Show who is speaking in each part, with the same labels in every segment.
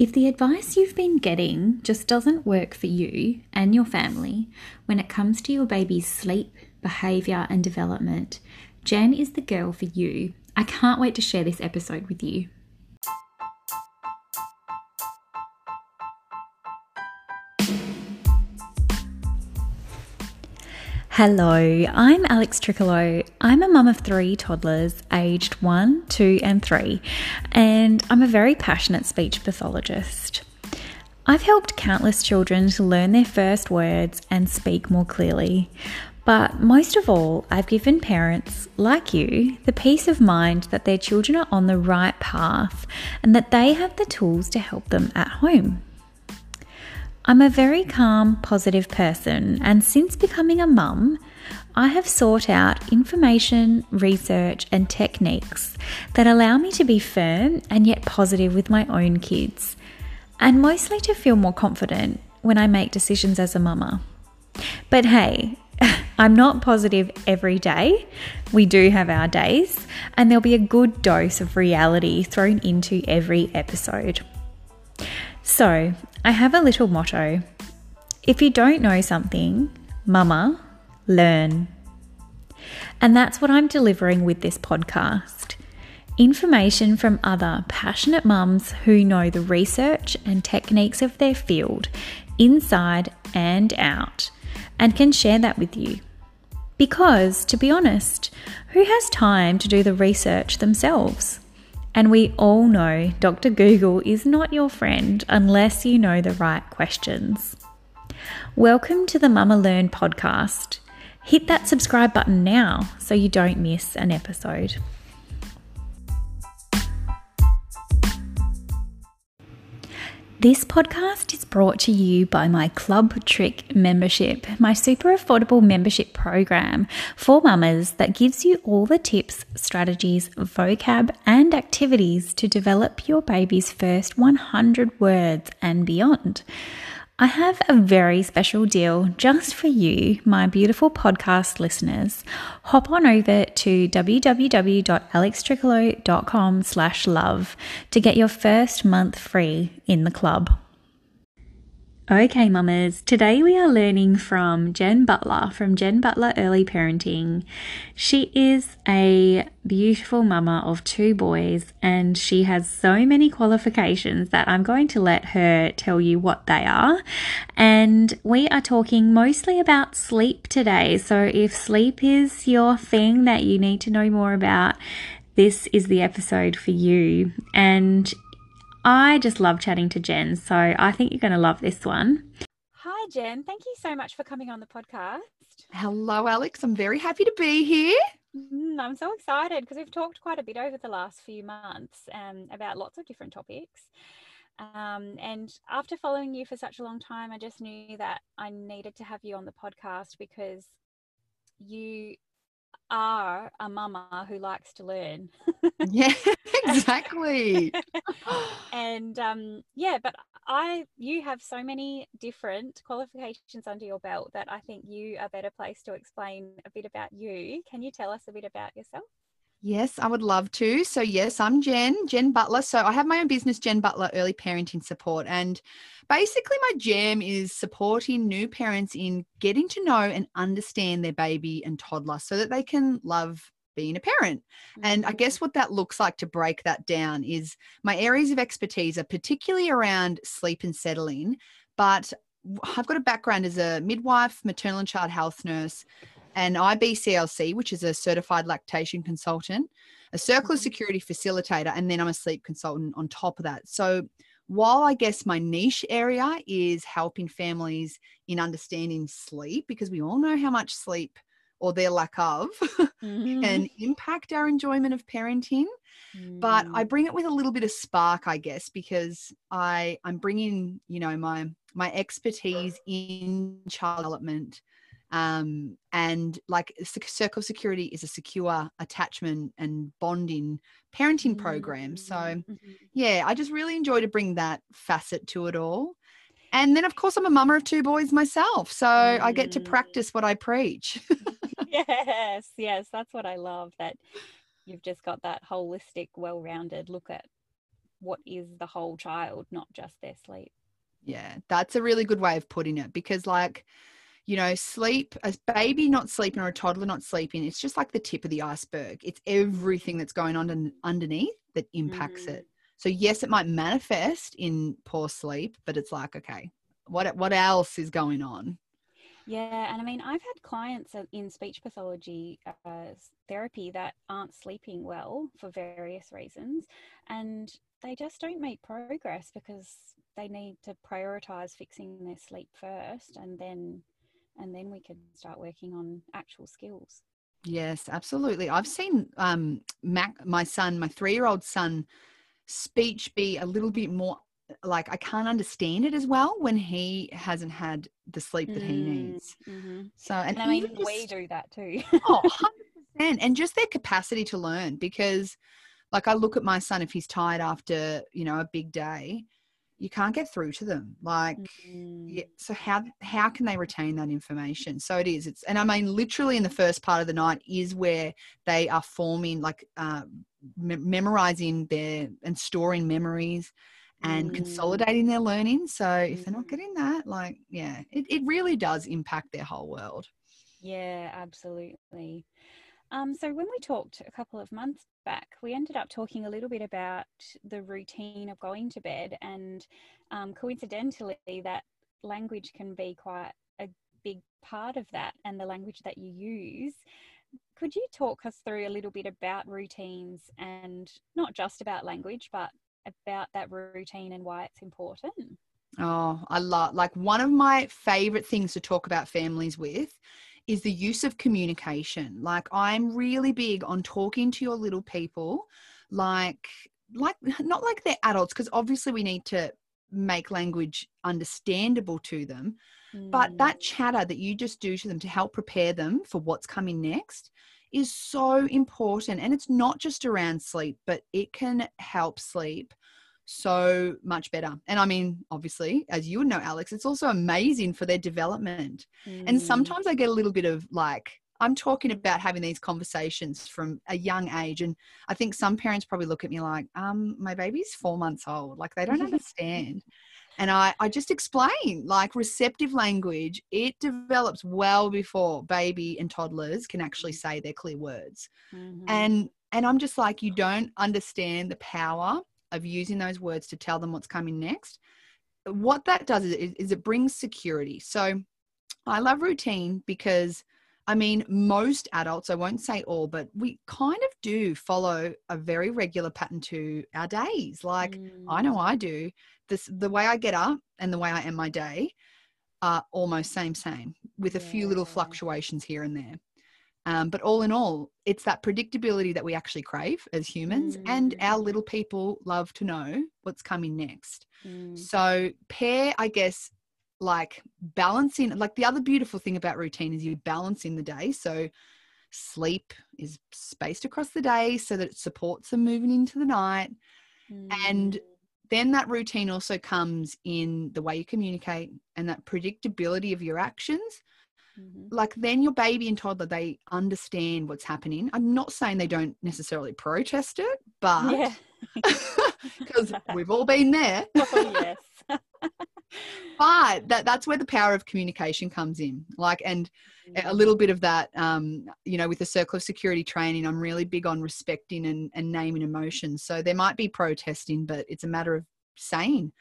Speaker 1: If the advice you've been getting just doesn't work for you and your family when it comes to your baby's sleep, behaviour, and development, Jen is the girl for you. I can't wait to share this episode with you. Hello, I'm Alex Tricolo. I'm a mum of three toddlers aged one, two, and three, and I'm a very passionate speech pathologist. I've helped countless children to learn their first words and speak more clearly. But most of all, I've given parents, like you, the peace of mind that their children are on the right path and that they have the tools to help them at home. I'm a very calm, positive person, and since becoming a mum, I have sought out information, research, and techniques that allow me to be firm and yet positive with my own kids, and mostly to feel more confident when I make decisions as a mama. But hey, I'm not positive every day. We do have our days, and there'll be a good dose of reality thrown into every episode. So, I have a little motto. If you don't know something, mama, learn. And that's what I'm delivering with this podcast. Information from other passionate mums who know the research and techniques of their field inside and out and can share that with you. Because, to be honest, who has time to do the research themselves? And we all know Dr. Google is not your friend unless you know the right questions. Welcome to the Mama Learn podcast. Hit that subscribe button now so you don't miss an episode. This podcast is brought to you by my Club Trick membership, my super affordable membership program for mamas that gives you all the tips, strategies, vocab, and activities to develop your baby's first 100 words and beyond. I have a very special deal just for you, my beautiful podcast listeners. Hop on over to www.alextricolo.com slash love to get your first month free in the club. Okay, mamas, today we are learning from Jen Butler from Jen Butler Early Parenting. She is a beautiful mama of two boys and she has so many qualifications that I'm going to let her tell you what they are. And we are talking mostly about sleep today. So if sleep is your thing that you need to know more about, this is the episode for you. And I just love chatting to Jen, so I think you're going to love this one. Hi, Jen. Thank you so much for coming on the podcast.
Speaker 2: Hello, Alex. I'm very happy to be here.
Speaker 1: Mm, I'm so excited because we've talked quite a bit over the last few months um, about lots of different topics. Um, and after following you for such a long time, I just knew that I needed to have you on the podcast because you are a mama who likes to learn.
Speaker 2: yeah, exactly.
Speaker 1: and um, yeah, but I you have so many different qualifications under your belt that I think you are better placed to explain a bit about you. Can you tell us a bit about yourself?
Speaker 2: Yes, I would love to. So, yes, I'm Jen, Jen Butler. So, I have my own business, Jen Butler Early Parenting Support. And basically, my jam is supporting new parents in getting to know and understand their baby and toddler so that they can love being a parent. And I guess mm-hmm. what that looks like to break that down is my areas of expertise are particularly around sleep and settling. But I've got a background as a midwife, maternal and child health nurse, an IBCLC, which is a certified lactation consultant, a circle of mm-hmm. security facilitator, and then I'm a sleep consultant on top of that. So while I guess my niche area is helping families in understanding sleep, because we all know how much sleep or their lack of mm-hmm. can impact our enjoyment of parenting. Mm. But I mm. bring it with a little bit of spark, I guess, because I I'm bringing you know my my expertise in child development um, and like circle security is a secure attachment and bonding parenting program so mm-hmm. yeah i just really enjoy to bring that facet to it all and then of course i'm a mama of two boys myself so mm. i get to mm. practice what i preach
Speaker 1: yes yes that's what i love that you've just got that holistic well-rounded look at
Speaker 3: what is the whole child, not just their sleep.
Speaker 2: Yeah, that's a really good way of putting it because, like, you know, sleep, a baby not sleeping or a toddler not sleeping, it's just like the tip of the iceberg. It's everything that's going on underneath that impacts mm. it. So, yes, it might manifest in poor sleep, but it's like, okay, what, what else is going on?
Speaker 3: Yeah, and I mean, I've had clients in speech pathology uh, therapy that aren't sleeping well for various reasons, and they just don't make progress because they need to prioritize fixing their sleep first, and then and then we can start working on actual skills.
Speaker 2: Yes, absolutely. I've seen um, Mac, my son, my three-year-old son, speech be a little bit more like I can't understand it as well when he hasn't had the sleep that he mm, needs. Mm-hmm. So, and,
Speaker 3: and I mean, just, we do that too.
Speaker 2: oh, 100%. And just their capacity to learn because, like, I look at my son if he's tired after, you know, a big day, you can't get through to them. Like, mm-hmm. yeah, so how how can they retain that information? So it is. It's and I mean, literally in the first part of the night is where they are forming, like, uh, me- memorizing their and storing memories and mm. consolidating their learning. So if they're not mm. getting that, like, yeah, it, it really does impact their whole world.
Speaker 3: Yeah, absolutely. Um, so when we talked a couple of months back, we ended up talking a little bit about the routine of going to bed, and um, coincidentally, that language can be quite a big part of that, and the language that you use. Could you talk us through a little bit about routines and not just about language, but about that routine and why it's important?
Speaker 2: Oh, I love like one of my favorite things to talk about families with is the use of communication. Like I'm really big on talking to your little people like like not like they're adults because obviously we need to make language understandable to them. Mm. But that chatter that you just do to them to help prepare them for what's coming next is so important. And it's not just around sleep, but it can help sleep so much better. And I mean, obviously, as you would know, Alex, it's also amazing for their development. Mm. And sometimes I get a little bit of like, I'm talking about having these conversations from a young age. And I think some parents probably look at me like, um, my baby's four months old. Like they don't understand. And I, I just explain like receptive language, it develops well before baby and toddlers can actually say their clear words. Mm-hmm. And and I'm just like, you don't understand the power of using those words to tell them what's coming next, what that does is, is it brings security. So I love routine because I mean, most adults, I won't say all, but we kind of do follow a very regular pattern to our days. Like mm. I know I do. This the way I get up and the way I end my day are almost same same with a yeah. few little fluctuations here and there. Um, but all in all, it's that predictability that we actually crave as humans, mm. and our little people love to know what's coming next. Mm. So, pair, I guess, like balancing, like the other beautiful thing about routine is you balance in the day. So, sleep is spaced across the day so that it supports them moving into the night. Mm. And then that routine also comes in the way you communicate and that predictability of your actions Mm-hmm. Like then your baby and toddler, they understand what's happening. I'm not saying they don't necessarily protest it, but because yeah. we've all been there.
Speaker 3: Oh, yes.
Speaker 2: but that that's where the power of communication comes in. Like and a little bit of that um, you know, with the circle of security training, I'm really big on respecting and, and naming emotions. So there might be protesting, but it's a matter of saying,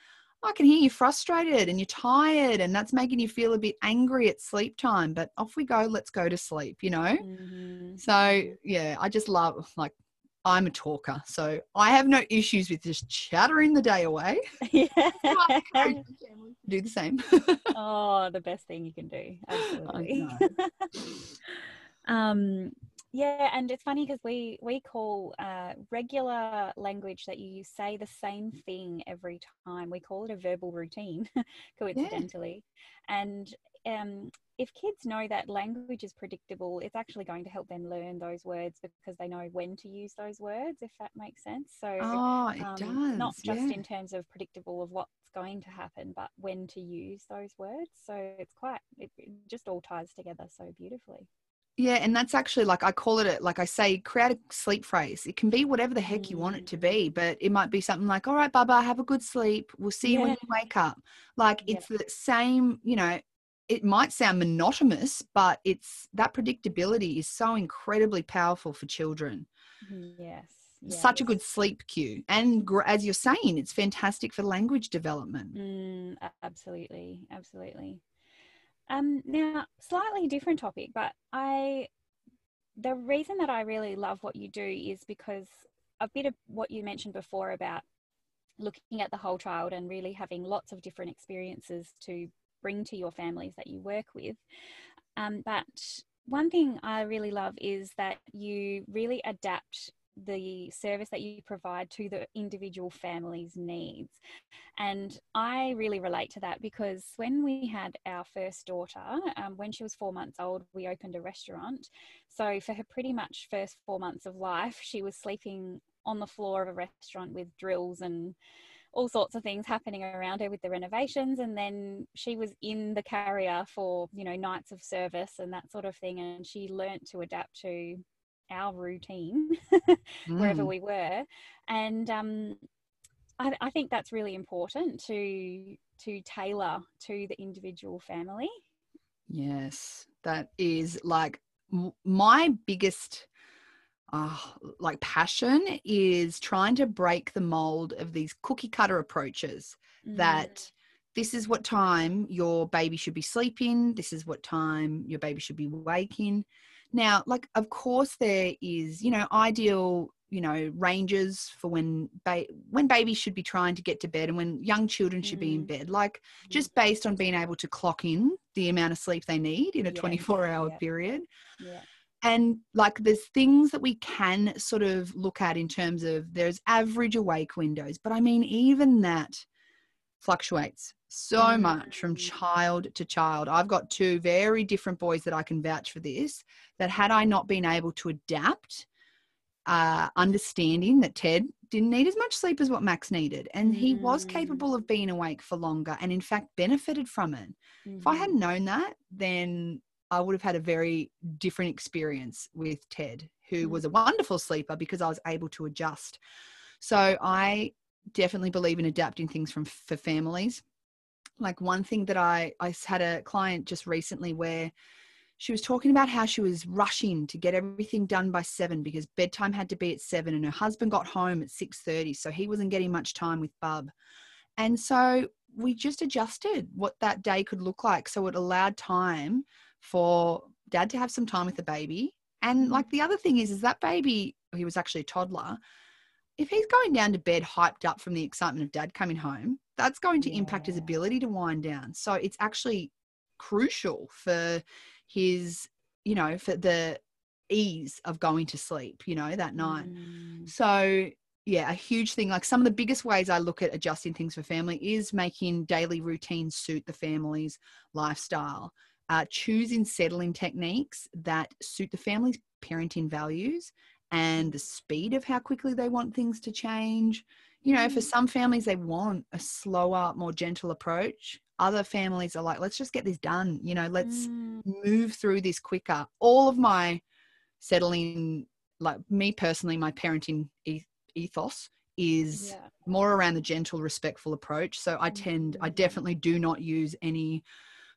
Speaker 2: I can hear you frustrated and you're tired, and that's making you feel a bit angry at sleep time. But off we go, let's go to sleep, you know? Mm-hmm. So, yeah, I just love, like, I'm a talker, so I have no issues with just chattering the day away. Yeah. do the same.
Speaker 3: oh, the best thing you can do. Absolutely. um, yeah, and it's funny because we we call uh, regular language that you say the same thing every time. We call it a verbal routine, coincidentally. Yeah. And um, if kids know that language is predictable, it's actually going to help them learn those words because they know when to use those words. If that makes sense. So,
Speaker 2: oh, it um, does.
Speaker 3: Not just yeah. in terms of predictable of what's going to happen, but when to use those words. So it's quite. It, it just all ties together so beautifully.
Speaker 2: Yeah, and that's actually like I call it a like I say, create a sleep phrase. It can be whatever the heck you want it to be,
Speaker 3: Mm.
Speaker 2: but it might be something like, "All right, Baba, have a good sleep. We'll see you when you wake up." Like
Speaker 3: Yeah.
Speaker 2: it's the same, you know. It might sound monotonous, but it's that predictability is so incredibly powerful for children.
Speaker 3: Yes.
Speaker 2: Such a good sleep cue, and as you're saying, it's fantastic for language development.
Speaker 3: Mm, absolutely, absolutely. Um, now, slightly different topic, but I, the reason that I really love what you do is because a bit of what you mentioned before about looking at the whole child and really having lots of different experiences to bring to your families that you work with. Um, but one thing I really love is that you really adapt the service that you provide to the individual family's needs. And I really relate to that because when we had our first daughter, um, when she was four months old, we opened a restaurant. So for her pretty much first four months of life, she was sleeping on the floor of a restaurant with drills and all sorts of things happening around her with the renovations and then she was in the carrier for you know nights of service and that sort of thing and she learnt to adapt to our routine wherever
Speaker 2: Mm.
Speaker 3: we were and um, I, I think that's really important to to tailor to the individual family
Speaker 2: Yes, that is like my biggest uh, like passion is trying to break the mold of these cookie cutter approaches
Speaker 3: Mm,
Speaker 2: that this is what time your baby should be sleeping, this is what time your baby should be waking. Now, like of course there is, you know, ideal, you know, ranges for when ba- when babies should be trying to get to bed and when young children should be in
Speaker 3: Mm.
Speaker 2: bed. Like
Speaker 3: mm,
Speaker 2: just based on being able to clock in the amount of sleep they need in a
Speaker 3: Yeah,
Speaker 2: 24 hour
Speaker 3: yeah.
Speaker 2: period
Speaker 3: yeah
Speaker 2: and like there's things that we can sort of look at in terms of there's average awake windows but i mean even that fluctuates so much from
Speaker 3: Mm.
Speaker 2: child to child i've got two very different boys that i can vouch for this that had i not been able to adapt uh, understanding that ted didn't need as much sleep as what max needed and he was
Speaker 3: Mm.
Speaker 2: capable of being awake for longer and in fact benefited from it if I hadn't known that, then I would have had a very different experience with Ted, who
Speaker 3: Mm.
Speaker 2: was a wonderful sleeper because I was able to adjust. So I definitely believe in adapting things from for families. Like one thing that I I had a client just recently where she was talking about how she was rushing to get everything done by 7 because bedtime had to be at 7 and her husband got home at 6:30 so he wasn't getting much time with bub. And so we just adjusted what that day could look like. So it allowed time for dad to have some time with the baby. And like the other thing is, is that baby, he was actually a toddler. If he's going down to bed hyped up from the excitement of dad coming home, that's going to impact his ability to wind down. So it's actually crucial for his, you know, for the ease of going to sleep, you know, that night.
Speaker 3: Mm.
Speaker 2: So, yeah, a huge thing. Like some of the biggest ways I look at adjusting things for family is making daily routines suit the family's lifestyle, uh, choosing settling techniques that suit the family's parenting values and the speed of how quickly they want things to change. You know, for
Speaker 3: Mm.
Speaker 2: some families, they want a slower, more gentle approach. Other families are like, let's just get this done. You know, let's
Speaker 3: Mm.
Speaker 2: move through this quicker. All of my settling, like me personally, my parenting ethos is
Speaker 3: yeah
Speaker 2: more around the gentle, respectful approach. So I tend, I
Speaker 3: Mm.
Speaker 2: definitely do not use any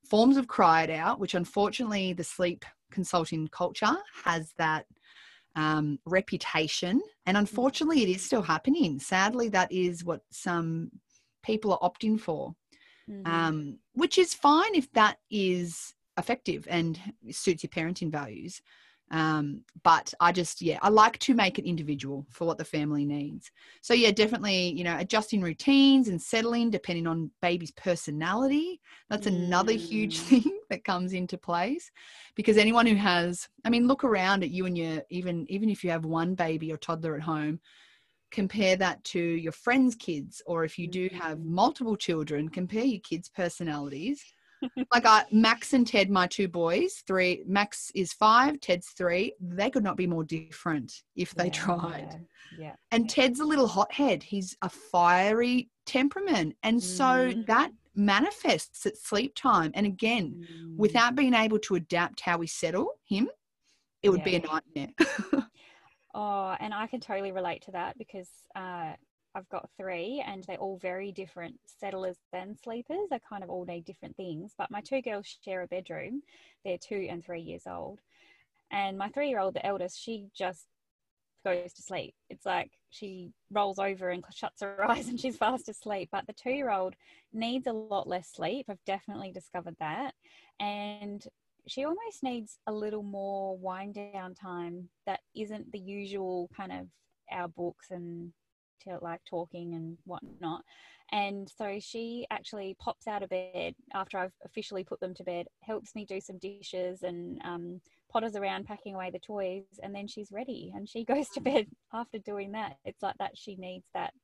Speaker 2: forms of cry it out, which unfortunately the sleep consulting culture has that um, reputation. And unfortunately, it is still happening. Sadly, that is what some people are opting for
Speaker 3: Mhm.
Speaker 2: um, which is fine if that is effective and suits your parenting values. Um, but I just, yeah, I like to make it individual for what the family needs. So, yeah, definitely, you know, adjusting routines and settling depending on baby's personality. That's another huge
Speaker 3: Mm.
Speaker 2: thing that comes into place because anyone who has, I mean, look around at you and your, even, even if you have one baby or toddler at home, compare that to your friends' kids, or if you do have
Speaker 3: Mm.
Speaker 2: multiple children, compare your kids' personalities. Like I, Max and Ted, my two boys, three. Max is five, Ted's three. They could not be more different if they
Speaker 3: Yeah,
Speaker 2: tried.
Speaker 3: yeah
Speaker 2: And Ted's a little hothead. He's a fiery temperament, and so
Speaker 3: Mhm.
Speaker 2: that manifests at sleep time. And again,
Speaker 3: Mm.
Speaker 2: without being able to adapt how we settle him, it would
Speaker 3: Yeah.
Speaker 2: be a nightmare.
Speaker 3: Oh, and I can totally relate to that because uh, I've got three and they're all very different settlers than sleepers. They kind of all need different things. But my two girls share a bedroom. They're two and three years old. And my three year old, the eldest, she just goes to sleep. It's like she rolls over and shuts her eyes and she's fast asleep. But the two year old needs a lot less sleep. I've definitely discovered that. And she almost needs a little more wind down time that isn't the usual kind of our books and to like talking and whatnot. And so she actually pops out of bed after I've officially put them to bed, helps me do some dishes and um, potters around packing away the toys, and then she's ready and she goes to bed after doing that. It's like that she needs that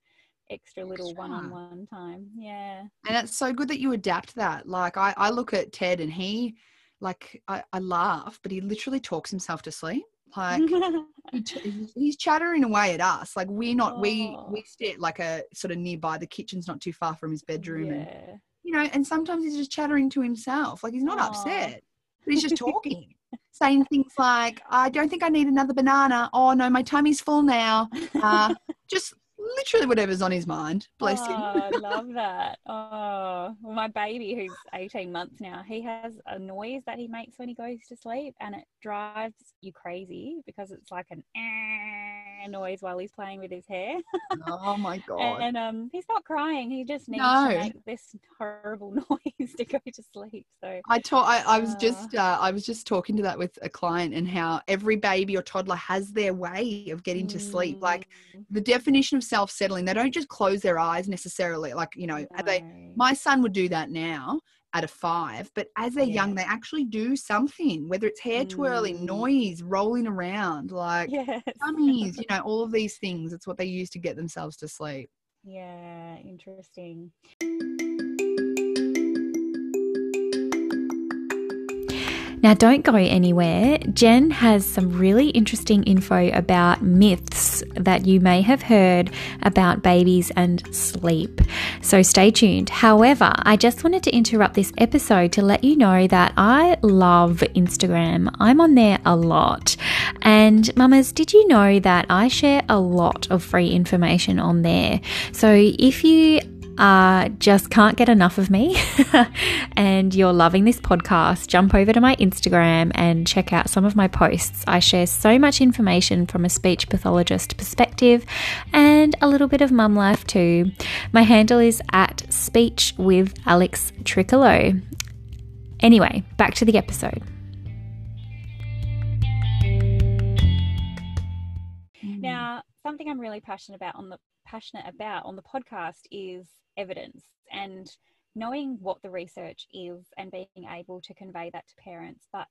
Speaker 3: extra little one on one time. Yeah.
Speaker 2: And it's so good that you adapt that. Like I, I look at Ted and he like I, I laugh, but he literally talks himself to sleep. Like he's- chattering away at us. Like we're not we we stay at like a sort of nearby. The kitchen's not too far from his bedroom and you know, and sometimes he's just chattering to himself. Like he's not
Speaker 3: Aw.
Speaker 2: upset. But he's just talking. saying things like, I don't think I need another banana. Oh no, my tummy's full now. Uh, just literally whatever's on his mind. Bless him.
Speaker 3: Oh, I love that. Oh, well, my baby, who's 18 months now, he has a noise that he makes when he goes to sleep, and it drives you crazy because it's like an "Eh" noise while he's playing with his hair.
Speaker 2: Oh my god.
Speaker 3: And um, he's not crying; he just needs
Speaker 2: No.
Speaker 3: to make this horrible noise to go to sleep. So
Speaker 2: I taught. I, I was
Speaker 3: Uh.
Speaker 2: just. Uh, I was just talking to that with a client, and how every baby or toddler has their way of getting to sleep. Like
Speaker 3: Mm,
Speaker 2: the definition of self settling, they don't just close their eyes necessarily. Like you know, they. My son would do that now at a five, but as they're young, they actually do something. Whether it's hair twirling,
Speaker 3: Mm.
Speaker 2: noise, rolling around, like
Speaker 3: yes.
Speaker 2: tummies, you know, all of these things. It's what they use to get themselves to sleep.
Speaker 3: Yeah, interesting.
Speaker 1: Now, don't go anywhere. Jen has some really interesting info about myths that you may have heard about babies and sleep. So stay tuned. However, I just wanted to interrupt this episode to let you know that I love Instagram. I'm on there a lot. And, mamas, did you know that I share a lot of free information on there? So if you uh, just can't get enough of me and you're loving this podcast, jump over to my Instagram and check out some of my posts. I share so much information from a speech pathologist perspective and a little bit of mum life too. My handle is at speech with Alex Tricolo. Anyway, back to the episode.
Speaker 3: Now, something I'm really passionate about on the passionate about on the podcast is evidence and knowing what the research is and being able to convey that to parents. But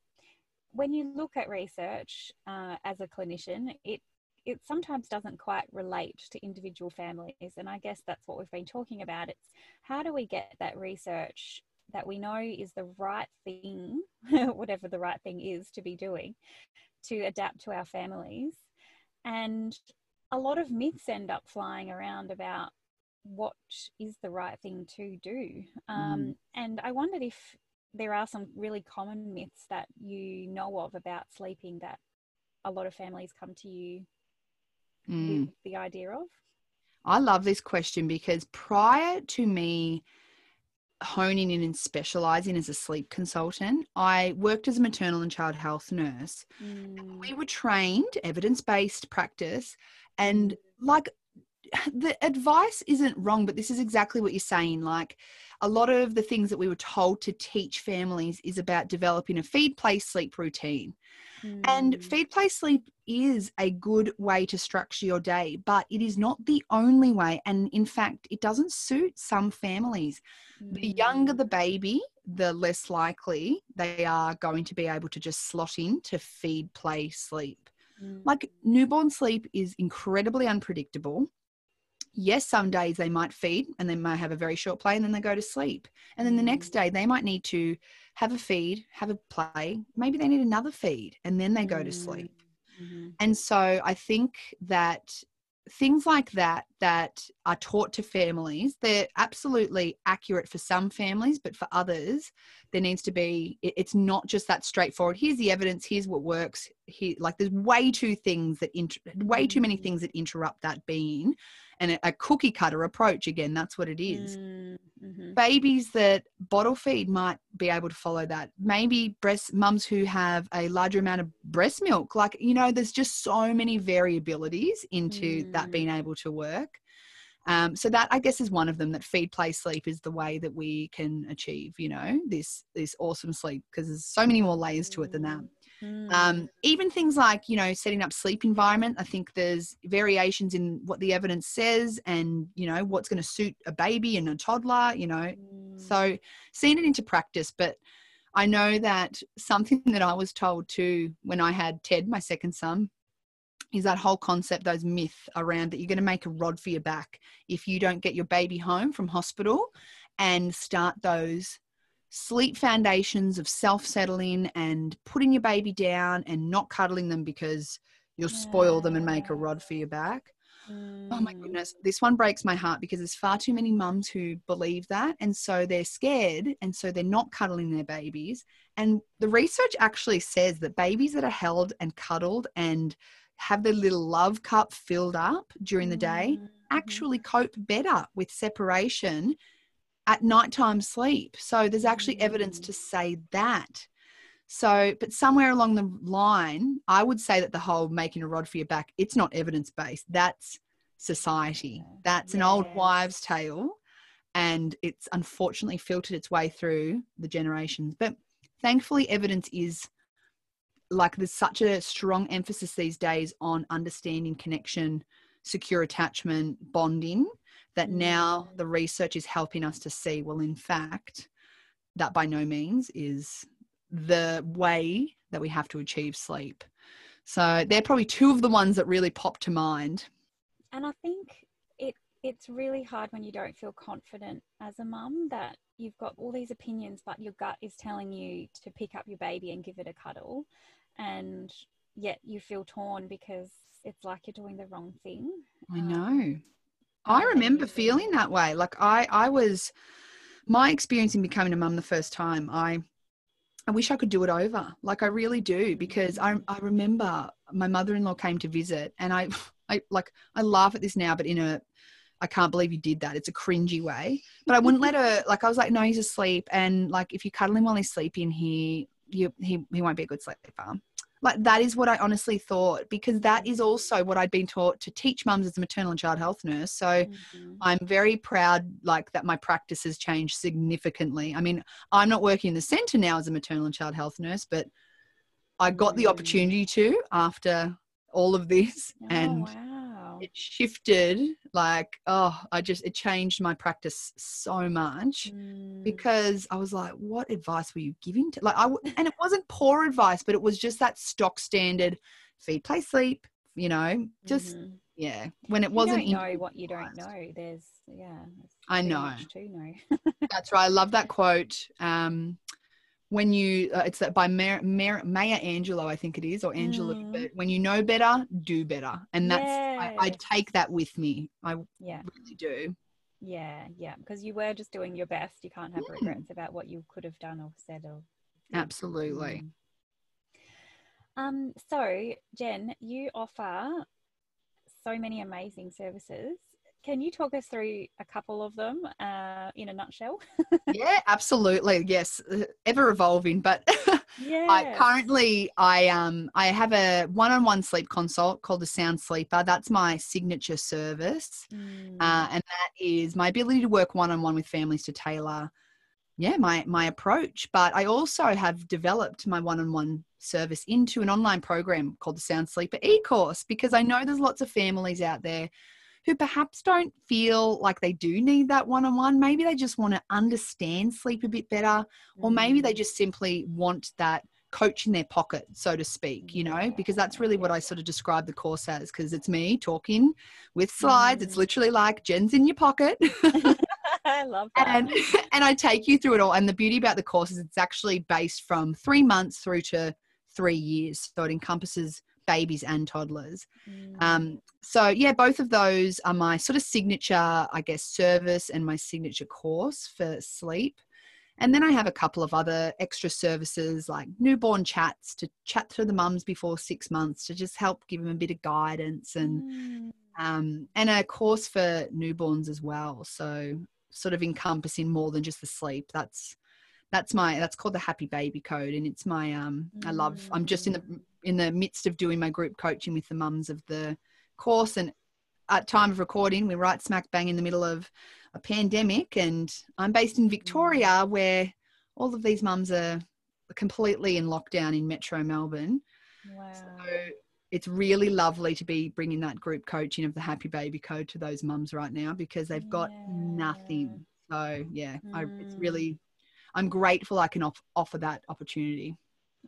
Speaker 3: when you look at research uh, as a clinician, it it sometimes doesn't quite relate to individual families, and I guess that's what we've been talking about. It's how do we get that research that we know is the right thing, whatever the right thing is to be doing, to adapt to our families and a lot of myths end up flying around about what is the right thing to do. Um, And I wondered if there are some really common myths that you know of about sleeping that a lot of families come to you
Speaker 2: Mm.
Speaker 3: with the idea of.
Speaker 2: I love this question because prior to me honing in and specializing as a sleep consultant, I worked as a maternal and child health nurse.
Speaker 3: Mm,
Speaker 2: We were trained evidence based practice, and like the advice isn't wrong, but this is exactly what you're saying. Like a lot of the things that we were told to teach families is about developing a feed, play, sleep routine. And
Speaker 3: mm,
Speaker 2: feed, play, sleep is a good way to structure your day, but it is not the only way. And in fact, it doesn't suit some families. The younger
Speaker 3: mm,
Speaker 2: the baby, the less likely they are going to be able to just slot in to feed, play, sleep.
Speaker 3: mm,
Speaker 2: Like newborn sleep is incredibly unpredictable. Yes, some days they might feed and they might have a very short play and then they go to sleep. And then the next
Speaker 3: Mm.
Speaker 2: day they might need to have a feed, have a play, maybe they need another feed and then they go to sleep.
Speaker 3: mhm,
Speaker 2: And so I think that things like that that are taught to families they're absolutely accurate for some families but for others there needs to be it's not just that straightforward here's the evidence here's what works here like there's way too things that inter- way too many
Speaker 3: Mm.
Speaker 2: things that interrupt that being and a, cookie cutter approach again that's what it is
Speaker 3: Mm, mhm.
Speaker 2: babies that bottle feed might be able to follow that. Maybe breast mums who have a larger amount of breast milk. Like, you know, there's just so many variabilities into that
Speaker 3: Mm.
Speaker 2: being able to work. Um, so that I guess is one of them that feed, play, sleep is the way that we can achieve, you know, this this awesome sleep because there's so many more layers to it than that.
Speaker 3: Mm.
Speaker 2: Um, even things like, you know, setting up sleep environment. I think there's variations in what the evidence says and, you know, what's going to suit a baby and a toddler, you know.
Speaker 3: Mm.
Speaker 2: So seeing it into practice, but I know that something that I was told too when I had Ted, my second son, is that whole concept, those myth around that you're going to make a rod for your back if you don't get your baby home from hospital and start those sleep foundations of self settling and putting your baby down and not cuddling them because you'll spoil them and make a rod for your back. Oh my
Speaker 3: Mm.
Speaker 2: goodness, this one breaks my heart because there's far too many mums who believe that. And so they're scared. And so they're not cuddling their babies. And the research actually says that babies that are held and cuddled and have their little love cup filled up during the day
Speaker 3: Mhm.
Speaker 2: actually cope better with separation at nighttime sleep. So there's actually evidence
Speaker 3: Mm.
Speaker 2: to say that. So, but somewhere along the line, I would say that the whole making a rod for your back, it's not evidence based. That's society.
Speaker 3: Yeah.
Speaker 2: That's an old wives' tale. And it's unfortunately filtered its way through the generations. But thankfully, evidence is like there's such a strong emphasis these days on understanding connection, secure attachment, bonding, that now
Speaker 3: Mm.
Speaker 2: the research is helping us to see, well, in fact, that by no means is the way that we have to achieve sleep. So they're probably two of the ones that really pop to mind.
Speaker 3: and I think it it's really hard when you don't feel confident as a mum that you've got all these opinions, but your gut is telling you to pick up your baby and give it a cuddle, and yet you feel torn because it's like you're doing the wrong thing.
Speaker 2: I
Speaker 3: Um,
Speaker 2: know. I remember feeling that way. Like I, I was, my experience in becoming a mum the first time. I, I wish I could do it over. Like I really do because I, I remember my mother-in-law came to visit, and I, I like I laugh at this now, but in a, I can't believe you did that. It's a cringy way. But I wouldn't let her. Like I was like, no, he's asleep, and like if you cuddle him while he's sleeping, he, you, he, he won't be a good sleeper. Like that is what I honestly thought because that is also what I'd been taught to teach mums as a maternal and child health nurse. So
Speaker 3: Mhm.
Speaker 2: I'm very proud like that my practice has changed significantly. I mean, I'm not working in the centre now as a maternal and child health nurse, but I got the
Speaker 3: Mm.
Speaker 2: opportunity to after all of this
Speaker 3: Oh,
Speaker 2: and
Speaker 3: wow.
Speaker 2: It shifted like oh, I just it changed my practice so much
Speaker 3: Mm.
Speaker 2: because I was like, what advice were you giving to like i and it wasn't poor advice, but it was just that stock standard feed, play, sleep, you know, just
Speaker 3: Mhm.
Speaker 2: yeah, when it
Speaker 3: You
Speaker 2: wasn't
Speaker 3: don't know what you don't know. There's yeah. there's
Speaker 2: I know.
Speaker 3: much to know.
Speaker 2: That's right. I love that quote. Um, when you, uh, it's that by Mar- Maya Angelou, I think it is, or Angela.
Speaker 3: Mm.
Speaker 2: But when you know better, do better, and that's I, I take that with me. I
Speaker 3: yeah.
Speaker 2: really do.
Speaker 3: Yeah, yeah, because you were just doing your best. You can't have
Speaker 2: Mm.
Speaker 3: regrets about what you could have done or said or.
Speaker 2: Absolutely.
Speaker 3: Mm. Um. So, Jen, you offer so many amazing services. Can you talk us through a couple of them uh, in a nutshell?
Speaker 2: yeah, absolutely. Yes, uh, ever evolving, but.
Speaker 3: Yeah.
Speaker 2: I currently I um I have a one-on-one sleep consult called the Sound Sleeper. That's my signature service.
Speaker 3: Mm.
Speaker 2: uh, and that is my ability to work one on one with families to tailor, yeah, my my approach. But I also have developed my one on one service into an online program called the Sound Sleeper e course because I know there's lots of families out there who perhaps don't feel like they do need that one on one. Maybe they just want to understand sleep a bit better, or maybe they
Speaker 3: Mm.
Speaker 2: just simply want that coach in their pocket, so to speak, you know, because that's really what I sort of describe the course as because it's me talking with slides. It's
Speaker 3: Mm.
Speaker 2: literally like Jen's in your pocket.
Speaker 3: I love that.
Speaker 2: and and I take you through it all. And the beauty about the course is it's actually based from three months through to three years. So it encompasses babies and toddlers.
Speaker 3: Mm.
Speaker 2: Um, so yeah, both of those are my sort of signature, I guess, service and my signature course for sleep. And then I have a couple of other extra services like newborn chats to chat to the mums before six months to just help give them a bit of guidance and
Speaker 3: Mm.
Speaker 2: um, and a course for newborns as well. So sort of encompassing more than just the sleep. That's that's my that's called the Happy Baby Code, and it's my um. I love. I'm just in the in the midst of doing my group coaching with the mums of the course, and at time of recording, we're right smack bang in the middle of a pandemic, and I'm based in Victoria, where all of these mums are completely in lockdown in Metro Melbourne.
Speaker 3: Wow.
Speaker 2: So it's really lovely to be bringing that group coaching of the Happy Baby Code to those mums right now because they've got
Speaker 3: Yeah.
Speaker 2: nothing. So yeah, I, it's
Speaker 3: Mm.
Speaker 2: really, I'm grateful I can off, offer that opportunity.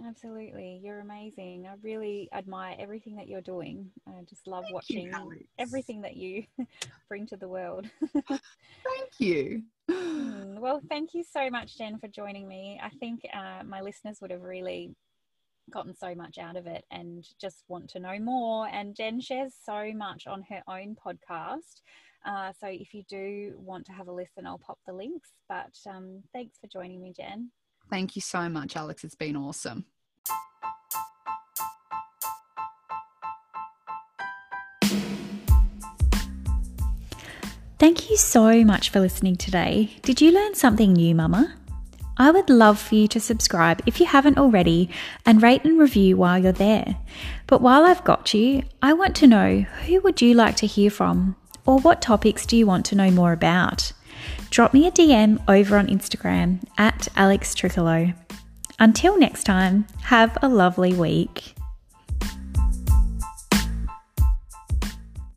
Speaker 3: Absolutely. You're amazing. I really admire everything that you're doing. I just love
Speaker 2: Thank
Speaker 3: watching
Speaker 2: you,
Speaker 3: everything that you bring to the world.
Speaker 2: Thank you.
Speaker 3: Mm, Well, thank you so much, Jen, for joining me. I think uh, my listeners would have really gotten so much out of it and just want to know more. And Jen shares so much on her own podcast. Uh, so if you do want to have a listen, I'll pop the links. But um, thanks for joining me, Jen.
Speaker 2: Thank you so much, Alex. It's been awesome.
Speaker 1: Thank you so much for listening today. Did you learn something new, Mama? I would love for you to subscribe if you haven't already and rate and review while you're there. But while I've got you, I want to know who would you like to hear from or what topics do you want to know more about? Drop me a DM over on Instagram at Alex Tricolo. Until next time, have a lovely week.